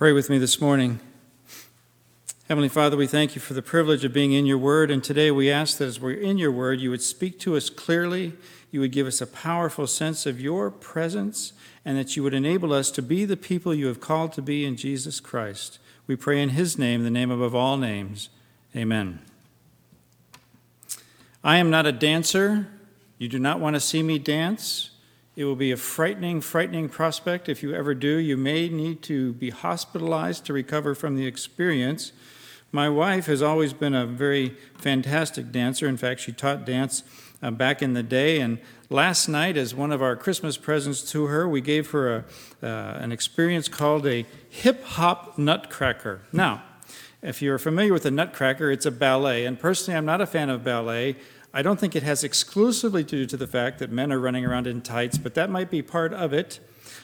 Pray with me this morning. Heavenly Father, we thank you for the privilege of being in your word, and today we ask that as we're in your word, you would speak to us clearly, you would give us a powerful sense of your presence, and that you would enable us to be the people you have called to be in Jesus Christ. We pray in his name, the name above all names. Amen. I am not a dancer. You do not want to see me dance. It will be a frightening, frightening prospect. If you ever do, you may need to be hospitalized to recover from the experience. My wife has always been a very fantastic dancer. In fact, she taught dance uh, back in the day. And last night, as one of our Christmas presents to her, we gave her a, uh, an experience called a hip hop nutcracker. Now, if you're familiar with a nutcracker, it's a ballet. And personally, I'm not a fan of ballet. I don't think it has exclusively to do to the fact that men are running around in tights, but that might be part of it.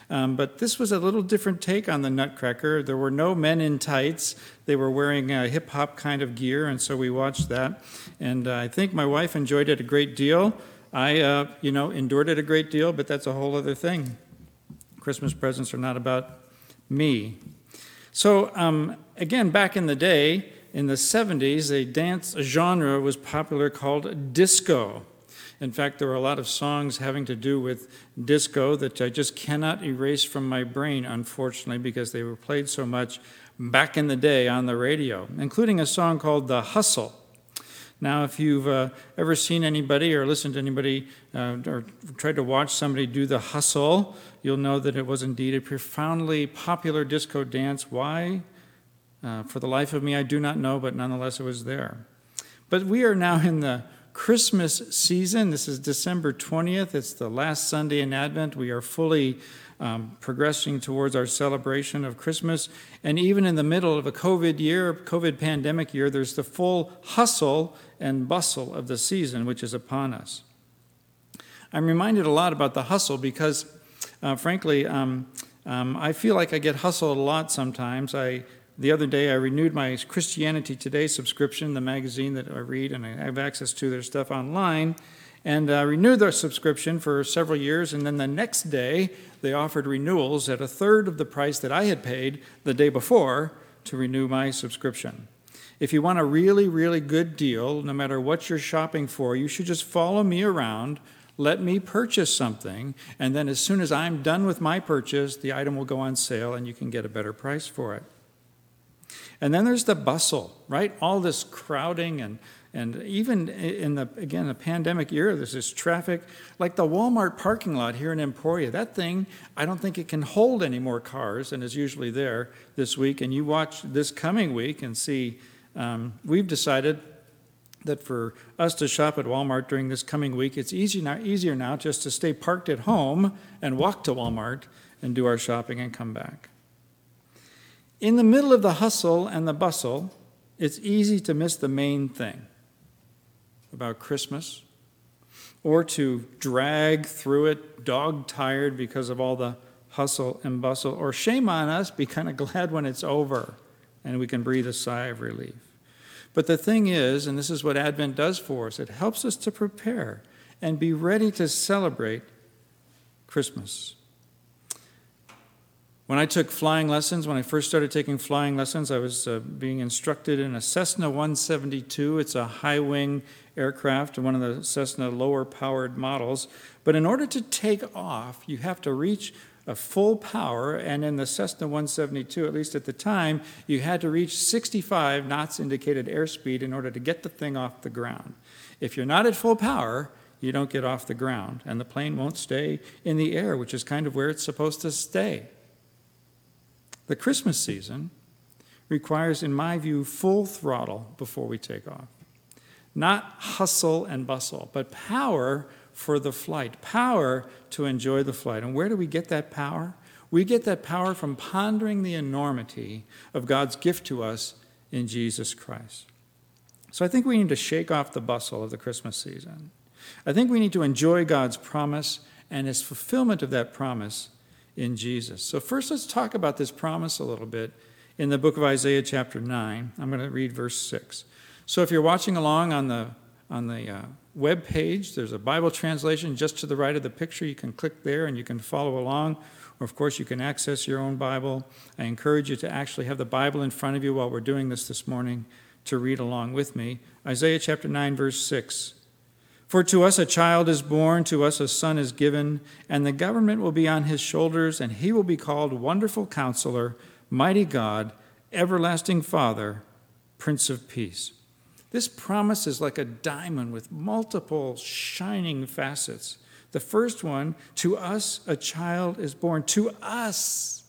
Um, but this was a little different take on the Nutcracker. There were no men in tights. They were wearing uh, hip hop kind of gear, and so we watched that. And uh, I think my wife enjoyed it a great deal. I, uh, you know, endured it a great deal, but that's a whole other thing. Christmas presents are not about me. So, um, again, back in the day, in the 70s, a dance genre was popular called disco. In fact, there were a lot of songs having to do with disco that I just cannot erase from my brain, unfortunately, because they were played so much back in the day on the radio, including a song called The Hustle. Now, if you've uh, ever seen anybody or listened to anybody uh, or tried to watch somebody do the hustle, you'll know that it was indeed a profoundly popular disco dance. Why? Uh, for the life of me, I do not know, but nonetheless, it was there. But we are now in the Christmas season. This is December 20th. It's the last Sunday in Advent. We are fully um, progressing towards our celebration of Christmas. And even in the middle of a COVID year, COVID pandemic year, there's the full hustle and bustle of the season which is upon us. I'm reminded a lot about the hustle because, uh, frankly, um, um, I feel like I get hustled a lot sometimes. I the other day, I renewed my Christianity Today subscription, the magazine that I read, and I have access to their stuff online. And I renewed their subscription for several years, and then the next day, they offered renewals at a third of the price that I had paid the day before to renew my subscription. If you want a really, really good deal, no matter what you're shopping for, you should just follow me around, let me purchase something, and then as soon as I'm done with my purchase, the item will go on sale and you can get a better price for it. And then there's the bustle, right? All this crowding and and even in the again the pandemic era, there's this traffic, like the Walmart parking lot here in Emporia. That thing, I don't think it can hold any more cars and is usually there this week. And you watch this coming week and see. Um, we've decided that for us to shop at Walmart during this coming week, it's easy now, easier now just to stay parked at home and walk to Walmart and do our shopping and come back. In the middle of the hustle and the bustle, it's easy to miss the main thing about Christmas or to drag through it dog tired because of all the hustle and bustle, or shame on us, be kind of glad when it's over and we can breathe a sigh of relief. But the thing is, and this is what Advent does for us, it helps us to prepare and be ready to celebrate Christmas. When I took flying lessons, when I first started taking flying lessons, I was uh, being instructed in a Cessna 172. It's a high wing aircraft, one of the Cessna lower powered models. But in order to take off, you have to reach a full power, and in the Cessna 172, at least at the time, you had to reach 65 knots indicated airspeed in order to get the thing off the ground. If you're not at full power, you don't get off the ground, and the plane won't stay in the air, which is kind of where it's supposed to stay. The Christmas season requires, in my view, full throttle before we take off. Not hustle and bustle, but power for the flight, power to enjoy the flight. And where do we get that power? We get that power from pondering the enormity of God's gift to us in Jesus Christ. So I think we need to shake off the bustle of the Christmas season. I think we need to enjoy God's promise and his fulfillment of that promise in Jesus. So, first, let's talk about this promise a little bit in the book of Isaiah, chapter 9. I'm going to read verse 6. So, if you're watching along on the on the uh, web page. There's a Bible translation just to the right of the picture. You can click there and you can follow along. Or, of course, you can access your own Bible. I encourage you to actually have the Bible in front of you while we're doing this this morning to read along with me. Isaiah chapter 9, verse 6. For to us a child is born, to us a son is given, and the government will be on his shoulders, and he will be called Wonderful Counselor, Mighty God, Everlasting Father, Prince of Peace. This promise is like a diamond with multiple shining facets. The first one, to us a child is born. To us.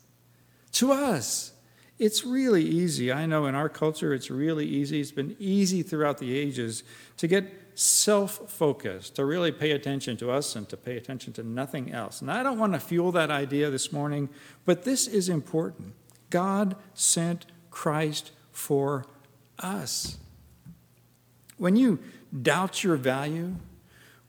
To us. It's really easy. I know in our culture it's really easy. It's been easy throughout the ages to get self focused, to really pay attention to us and to pay attention to nothing else. And I don't want to fuel that idea this morning, but this is important. God sent Christ for us. When you doubt your value,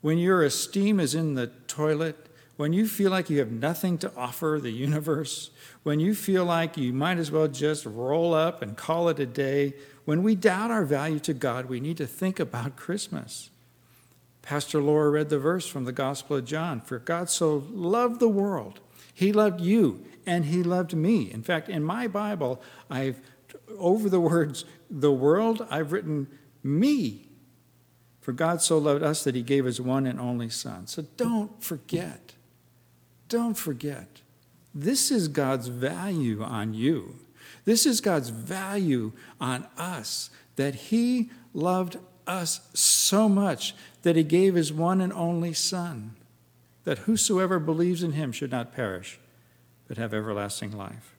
when your esteem is in the toilet, when you feel like you have nothing to offer the universe, when you feel like you might as well just roll up and call it a day, when we doubt our value to God, we need to think about Christmas. Pastor Laura read the verse from the Gospel of John For God so loved the world, He loved you, and He loved me. In fact, in my Bible, I've, over the words the world, I've written me. For God so loved us that He gave His one and only Son. So don't forget. Don't forget. This is God's value on you. This is God's value on us that He loved us so much that He gave His one and only Son, that whosoever believes in Him should not perish, but have everlasting life.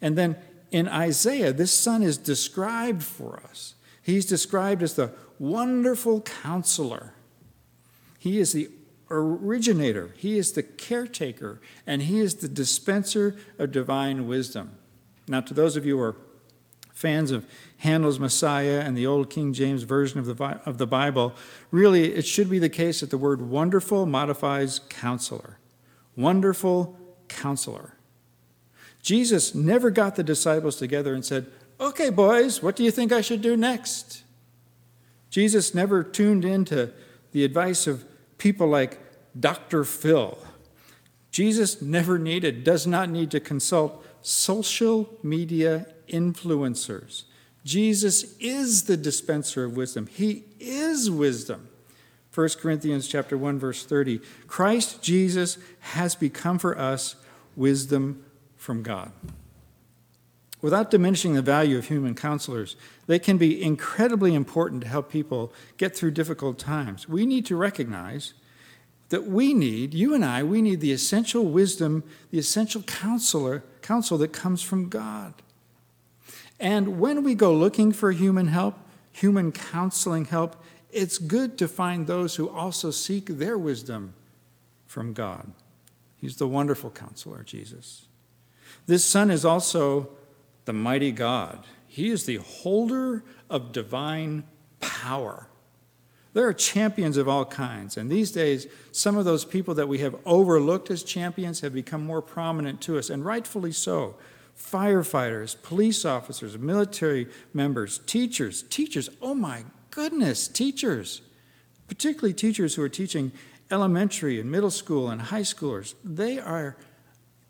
And then in Isaiah, this Son is described for us. He's described as the wonderful counselor. He is the originator, He is the caretaker, and He is the dispenser of divine wisdom. Now, to those of you who are fans of Handel's Messiah and the old King James Version of the, of the Bible, really it should be the case that the word wonderful modifies counselor. Wonderful counselor. Jesus never got the disciples together and said, Okay, boys, what do you think I should do next? Jesus never tuned into the advice of people like Dr. Phil. Jesus never needed, does not need to consult social media influencers. Jesus is the dispenser of wisdom. He is wisdom. 1 Corinthians chapter 1 verse 30. Christ Jesus has become for us wisdom from God. Without diminishing the value of human counselors, they can be incredibly important to help people get through difficult times. We need to recognize that we need, you and I, we need the essential wisdom, the essential counselor, counsel that comes from God. And when we go looking for human help, human counseling help, it's good to find those who also seek their wisdom from God. He's the wonderful counselor, Jesus. This Son is also the mighty God. He is the holder of divine power. There are champions of all kinds, and these days, some of those people that we have overlooked as champions have become more prominent to us, and rightfully so. Firefighters, police officers, military members, teachers, teachers, oh my goodness, teachers, particularly teachers who are teaching elementary and middle school and high schoolers, they are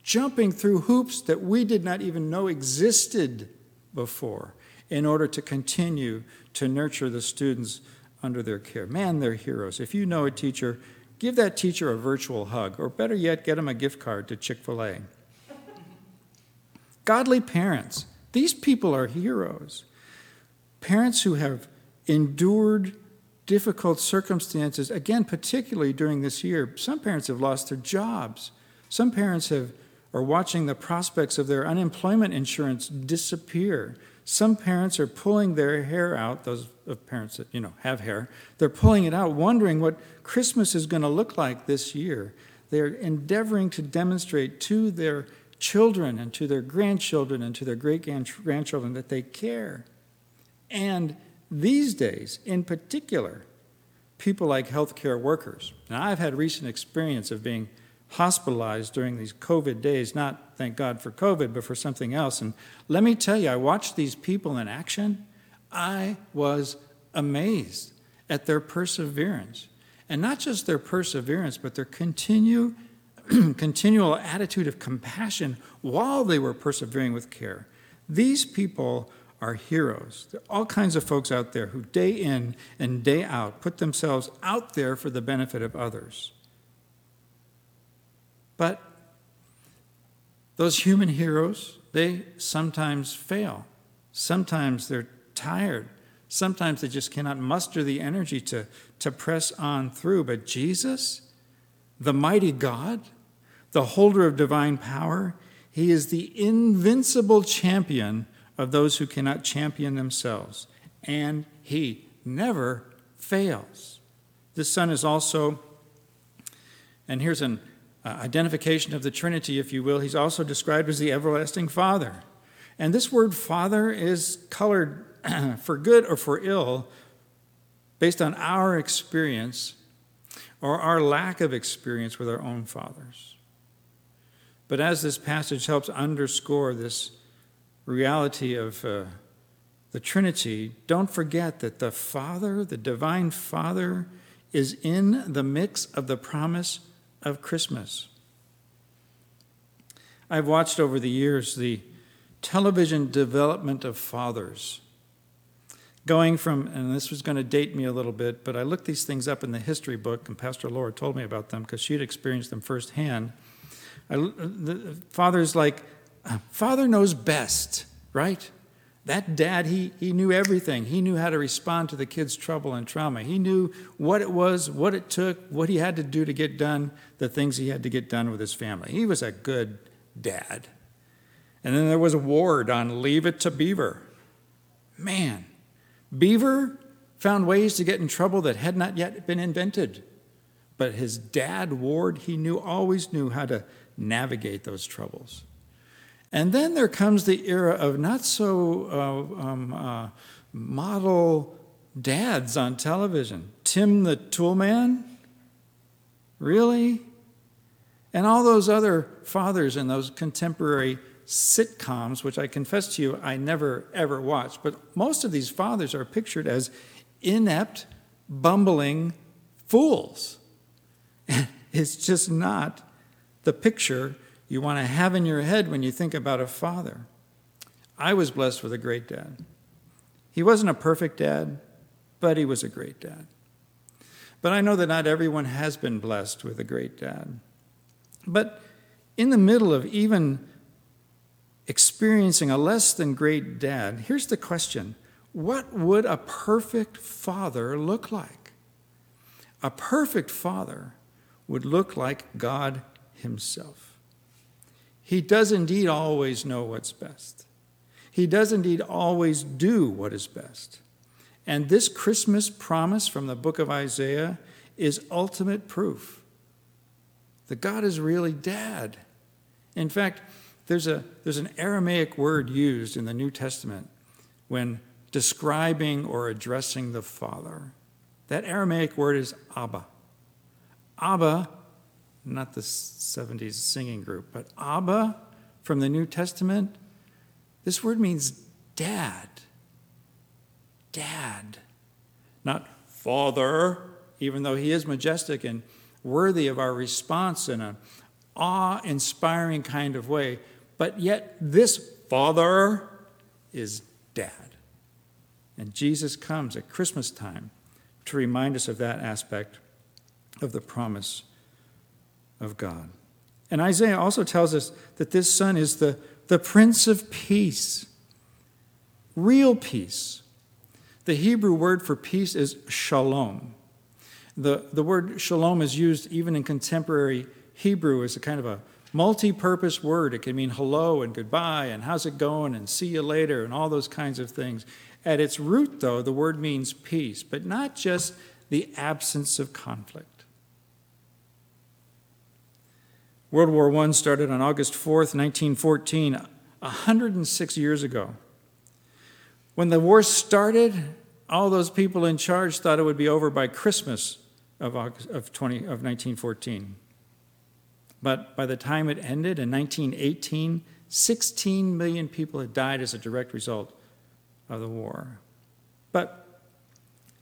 jumping through hoops that we did not even know existed before in order to continue to nurture the students under their care. Man, they're heroes. If you know a teacher, give that teacher a virtual hug, or better yet, get them a gift card to Chick fil A. Godly parents, these people are heroes. Parents who have endured difficult circumstances, again, particularly during this year. Some parents have lost their jobs. Some parents have, are watching the prospects of their unemployment insurance disappear. Some parents are pulling their hair out, those of parents that, you know, have hair, they're pulling it out, wondering what Christmas is going to look like this year. They're endeavoring to demonstrate to their children and to their grandchildren and to their great grandchildren that they care. And these days, in particular, people like healthcare workers. Now, I've had recent experience of being hospitalized during these COVID days, not thank God for COVID, but for something else. And let me tell you, I watched these people in action. I was amazed at their perseverance. And not just their perseverance, but their continue, continual attitude of compassion while they were persevering with care. These people are heroes. There are all kinds of folks out there who, day in and day out, put themselves out there for the benefit of others. But those human heroes, they sometimes fail. Sometimes they're tired. Sometimes they just cannot muster the energy to, to press on through. But Jesus, the mighty God, the holder of divine power, he is the invincible champion of those who cannot champion themselves. And he never fails. This Son is also, and here's an uh, identification of the Trinity, if you will, he's also described as the everlasting Father. And this word Father is colored for good or for ill based on our experience or our lack of experience with our own fathers. But as this passage helps underscore this reality of uh, the Trinity, don't forget that the Father, the divine Father, is in the mix of the promise of Christmas. I've watched over the years the television development of fathers. Going from, and this was going to date me a little bit, but I looked these things up in the history book, and Pastor Laura told me about them because she'd experienced them firsthand. I, the fathers like Father knows best, right? That dad, he, he knew everything. He knew how to respond to the kid's trouble and trauma. He knew what it was, what it took, what he had to do to get done, the things he had to get done with his family. He was a good dad. And then there was a ward on Leave It to Beaver. Man, Beaver found ways to get in trouble that had not yet been invented. But his dad, Ward, he knew always knew how to navigate those troubles. And then there comes the era of not so uh, um, uh, model dads on television. Tim the Toolman? Really? And all those other fathers in those contemporary sitcoms, which I confess to you I never ever watched. But most of these fathers are pictured as inept, bumbling fools. it's just not the picture you want to have in your head when you think about a father. I was blessed with a great dad. He wasn't a perfect dad, but he was a great dad. But I know that not everyone has been blessed with a great dad. But in the middle of even experiencing a less than great dad, here's the question What would a perfect father look like? A perfect father would look like God Himself. He does indeed always know what's best. He does indeed always do what is best. And this Christmas promise from the book of Isaiah is ultimate proof that God is really dad. In fact, there's, a, there's an Aramaic word used in the New Testament when describing or addressing the Father. That Aramaic word is Abba. Abba not the 70s singing group, but Abba from the New Testament, this word means dad. Dad. Not father, even though he is majestic and worthy of our response in an awe inspiring kind of way, but yet this father is dad. And Jesus comes at Christmas time to remind us of that aspect of the promise of God. And Isaiah also tells us that this son is the, the Prince of Peace, real peace. The Hebrew word for peace is shalom. The, the word shalom is used even in contemporary Hebrew as a kind of a multi purpose word. It can mean hello and goodbye and how's it going and see you later and all those kinds of things. At its root, though, the word means peace, but not just the absence of conflict. World War I started on August 4th, 1914, 106 years ago. When the war started, all those people in charge thought it would be over by Christmas of, August, of, 20, of 1914. But by the time it ended in 1918, 16 million people had died as a direct result of the war. But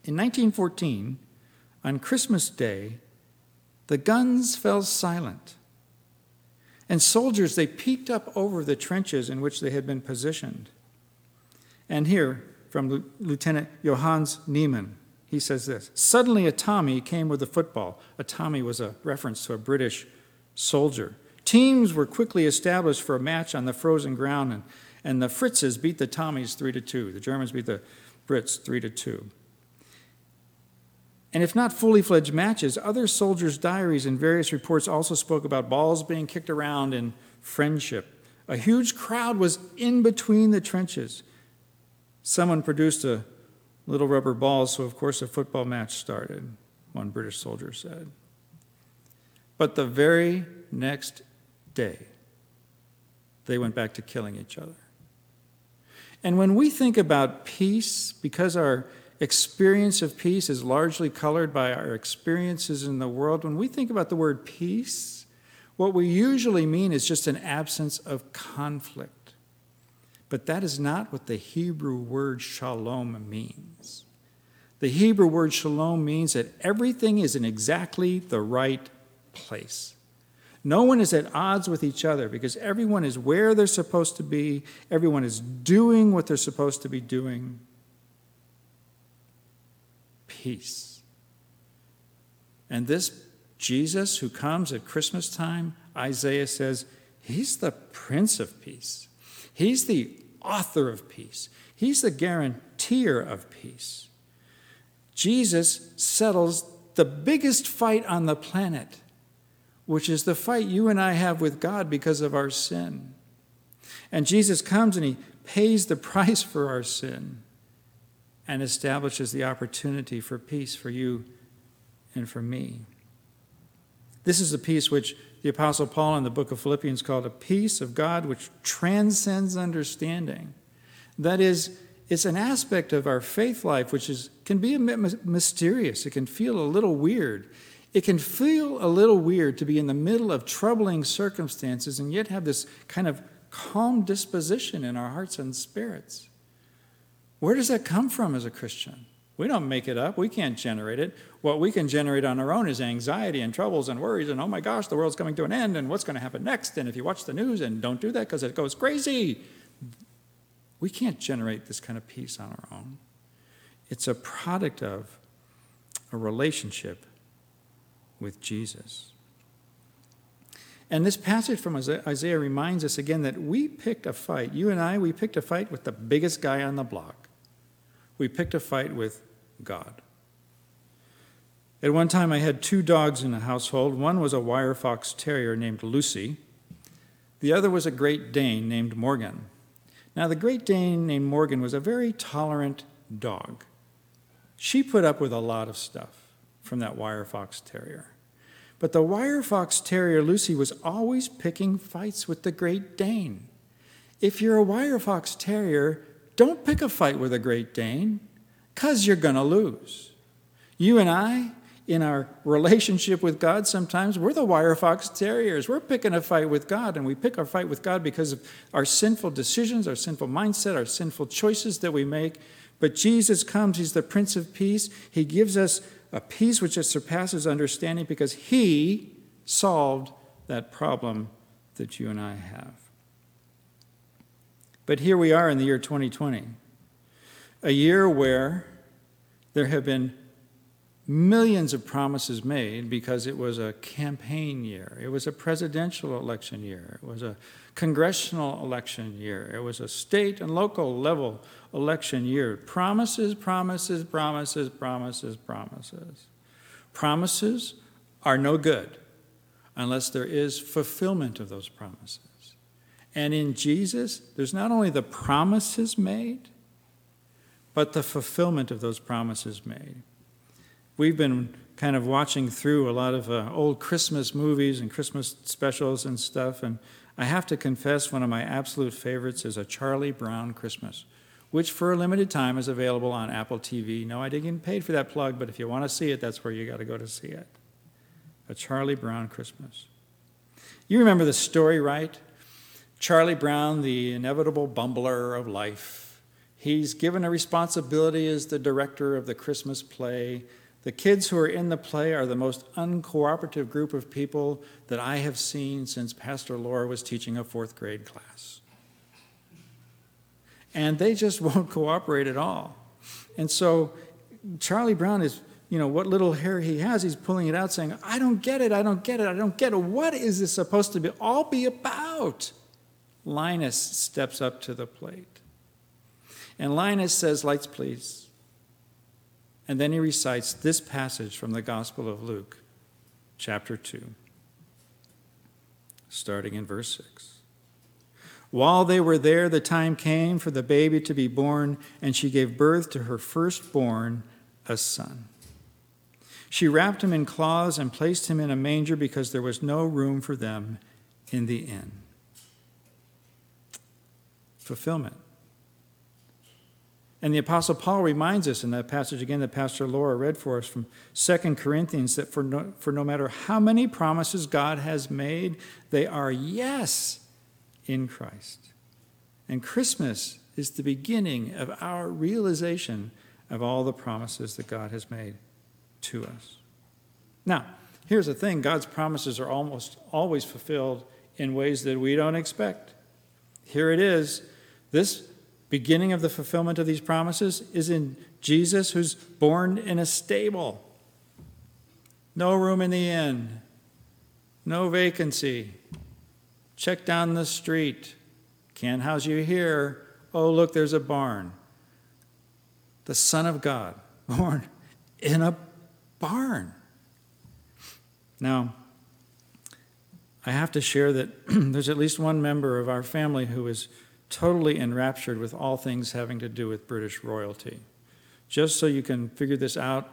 In 1914, on Christmas Day, the guns fell silent. And soldiers, they peeked up over the trenches in which they had been positioned. And here, from Lieutenant Johannes Niemann, he says this Suddenly, a Tommy came with a football. A Tommy was a reference to a British soldier. Teams were quickly established for a match on the frozen ground, and, and the Fritzes beat the Tommies 3 to 2. The Germans beat the Brits 3 to 2. And if not fully fledged matches, other soldiers' diaries and various reports also spoke about balls being kicked around and friendship. A huge crowd was in between the trenches. Someone produced a little rubber ball, so of course a football match started, one British soldier said. But the very next day, they went back to killing each other. And when we think about peace, because our experience of peace is largely colored by our experiences in the world, when we think about the word peace, what we usually mean is just an absence of conflict. But that is not what the Hebrew word shalom means. The Hebrew word shalom means that everything is in exactly the right place. No one is at odds with each other because everyone is where they're supposed to be, everyone is doing what they're supposed to be doing. Peace. And this Jesus who comes at Christmas time, Isaiah says, he's the Prince of Peace. He's the author of peace. He's the guarantor of peace. Jesus settles the biggest fight on the planet, which is the fight you and I have with God because of our sin. And Jesus comes and he pays the price for our sin and establishes the opportunity for peace for you and for me. This is the peace which the Apostle Paul in the book of Philippians called a peace of God which transcends understanding. That is, it's an aspect of our faith life which is, can be mysterious. It can feel a little weird. It can feel a little weird to be in the middle of troubling circumstances and yet have this kind of calm disposition in our hearts and spirits. Where does that come from as a Christian? We don't make it up. We can't generate it. What we can generate on our own is anxiety and troubles and worries and, oh my gosh, the world's coming to an end and what's going to happen next. And if you watch the news and don't do that because it goes crazy, we can't generate this kind of peace on our own. It's a product of a relationship with Jesus. And this passage from Isaiah reminds us again that we picked a fight. You and I, we picked a fight with the biggest guy on the block. We picked a fight with God. At one time, I had two dogs in the household. One was a wire fox terrier named Lucy, the other was a Great Dane named Morgan. Now, the Great Dane named Morgan was a very tolerant dog. She put up with a lot of stuff from that wire fox terrier. But the wire fox terrier Lucy was always picking fights with the Great Dane. If you're a wire fox terrier, don't pick a fight with a Great Dane, because you're going to lose. You and I, in our relationship with God, sometimes we're the wire fox terriers. We're picking a fight with God, and we pick our fight with God because of our sinful decisions, our sinful mindset, our sinful choices that we make. But Jesus comes, He's the Prince of Peace. He gives us a peace which surpasses understanding because He solved that problem that you and I have. But here we are in the year 2020, a year where there have been millions of promises made because it was a campaign year. It was a presidential election year. It was a congressional election year. It was a state and local level election year. Promises, promises, promises, promises, promises. Promises are no good unless there is fulfillment of those promises. And in Jesus, there's not only the promises made, but the fulfillment of those promises made. We've been kind of watching through a lot of uh, old Christmas movies and Christmas specials and stuff, and I have to confess one of my absolute favorites is A Charlie Brown Christmas, which for a limited time is available on Apple TV. No, I didn't get paid for that plug, but if you want to see it, that's where you got to go to see it. A Charlie Brown Christmas. You remember the story, right? Charlie Brown, the inevitable bumbler of life, He's given a responsibility as the director of the Christmas play. The kids who are in the play are the most uncooperative group of people that I have seen since Pastor Laura was teaching a fourth grade class. And they just won't cooperate at all. And so Charlie Brown is, you know, what little hair he has, he's pulling it out saying, I don't get it, I don't get it, I don't get it. What is this supposed to be all be about? Linus steps up to the plate. And Linus says, Lights, please. And then he recites this passage from the Gospel of Luke, chapter 2, starting in verse 6. While they were there, the time came for the baby to be born, and she gave birth to her firstborn, a son. She wrapped him in cloths and placed him in a manger because there was no room for them in the inn. Fulfillment. And the Apostle Paul reminds us in that passage again that Pastor Laura read for us from 2 Corinthians that for no, for no matter how many promises God has made, they are yes in Christ. And Christmas is the beginning of our realization of all the promises that God has made to us. Now, here's the thing God's promises are almost always fulfilled in ways that we don't expect. Here it is. This beginning of the fulfillment of these promises is in Jesus, who's born in a stable. No room in the inn, no vacancy. Check down the street. Can't house you here. Oh, look, there's a barn. The Son of God, born in a barn. Now, I have to share that there's at least one member of our family who is totally enraptured with all things having to do with British royalty. Just so you can figure this out,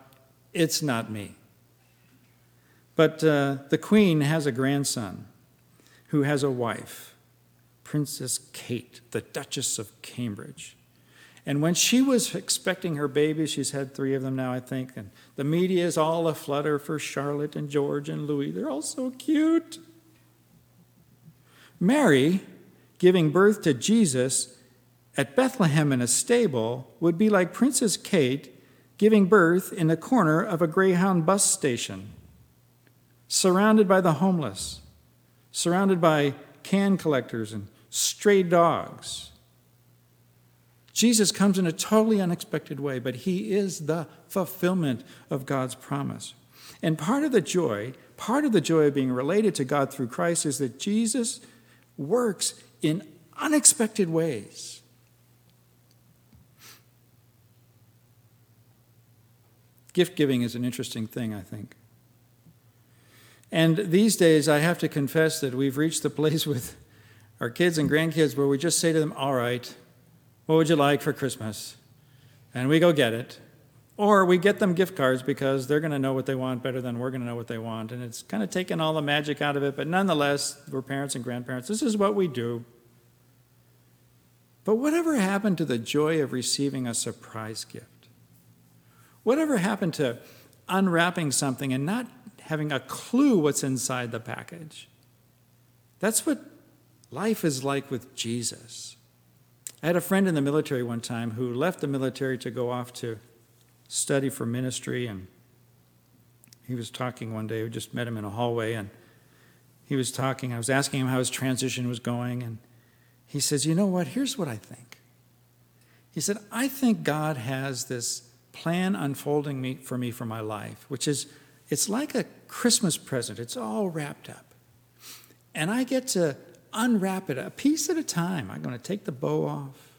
it's not me. But uh, the Queen has a grandson who has a wife, Princess Kate, the Duchess of Cambridge. And when she was expecting her baby, she's had three of them now, I think, and the media is all aflutter for Charlotte and George and Louis. They're all so cute. Mary giving birth to Jesus at Bethlehem in a stable would be like Princess Kate giving birth in the corner of a Greyhound bus station, surrounded by the homeless, surrounded by can collectors and stray dogs. Jesus comes in a totally unexpected way, but he is the fulfillment of God's promise. And part of the joy, part of the joy of being related to God through Christ is that Jesus works in unexpected ways. Gift giving is an interesting thing, I think. And these days, I have to confess that we've reached the place with our kids and grandkids where we just say to them, All right, what would you like for Christmas? And we go get it. Or we get them gift cards because they're going to know what they want better than we're going to know what they want. And it's kind of taken all the magic out of it, but nonetheless, we're parents and grandparents. This is what we do. But whatever happened to the joy of receiving a surprise gift? Whatever happened to unwrapping something and not having a clue what's inside the package? That's what life is like with Jesus. I had a friend in the military one time who left the military to go off to study for ministry, and he was talking one day. We just met him in a hallway, and he was talking. I was asking him how his transition was going, and he says, You know what? Here's what I think. He said, I think God has this plan unfolding me, for me for my life, which is, it's like a Christmas present. It's all wrapped up. And I get to unwrap it a piece at a time. I'm going to take the bow off,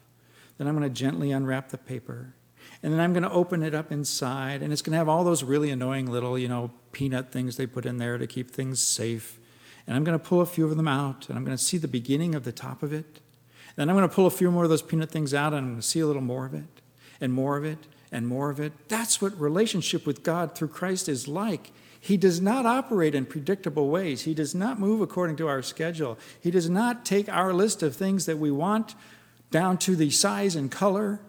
then I'm going to gently unwrap the paper, and then I'm going to open it up inside, and it's going to have all those really annoying little, you know, peanut things they put in there to keep things safe. And I'm going to pull a few of them out, and I'm going to see the beginning of the top of it. Then I'm going to pull a few more of those peanut things out and I'm going to see a little more of it and more of it and more of it. That's what relationship with God through Christ is like. He does not operate in predictable ways. He does not move according to our schedule. He does not take our list of things that we want down to the size and color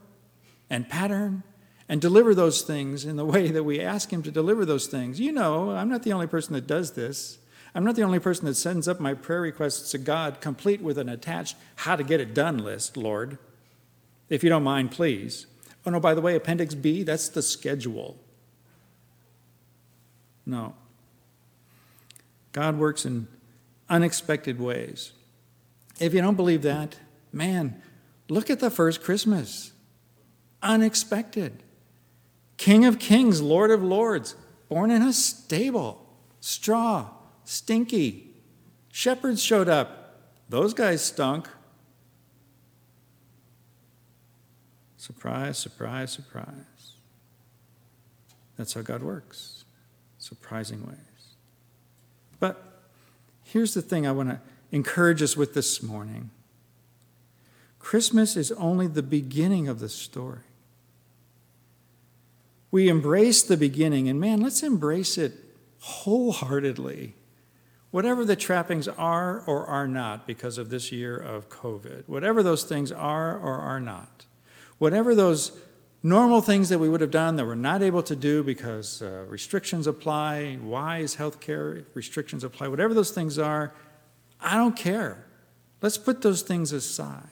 and pattern and deliver those things in the way that we ask Him to deliver those things. You know, I'm not the only person that does this. I'm not the only person that sends up my prayer requests to God, complete with an attached how to get it done list, Lord. If you don't mind, please. Oh, no, by the way, Appendix B, that's the schedule. No. God works in unexpected ways. If you don't believe that, man, look at the first Christmas. Unexpected. King of kings, Lord of lords, born in a stable, straw, stinky. Shepherds showed up. Those guys stunk. Surprise, surprise, surprise. That's how God works. Surprising ways. But here's the thing I want to encourage us with this morning Christmas is only the beginning of the story. We embrace the beginning, and man, let's embrace it wholeheartedly. Whatever the trappings are or are not because of this year of COVID, whatever those things are or are not, whatever those normal things that we would have done that we're not able to do because uh, restrictions apply, wise healthcare restrictions apply, whatever those things are, I don't care. Let's put those things aside.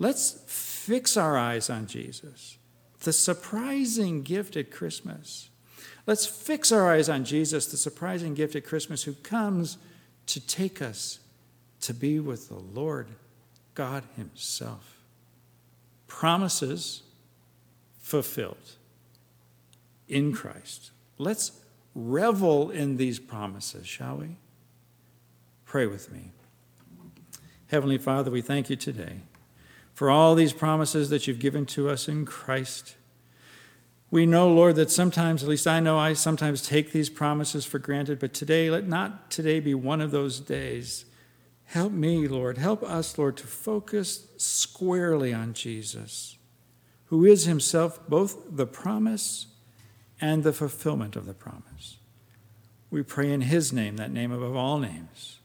Let's fix our eyes on Jesus, the surprising gift at Christmas. Let's fix our eyes on Jesus, the surprising gift at Christmas, who comes to take us to be with the Lord God Himself. Promises fulfilled in Christ. Let's revel in these promises, shall we? Pray with me. Heavenly Father, we thank you today for all these promises that you've given to us in Christ. We know, Lord, that sometimes, at least I know I sometimes take these promises for granted, but today, let not today be one of those days. Help me, Lord. Help us, Lord, to focus squarely on Jesus, who is himself both the promise and the fulfillment of the promise. We pray in his name, that name above all names.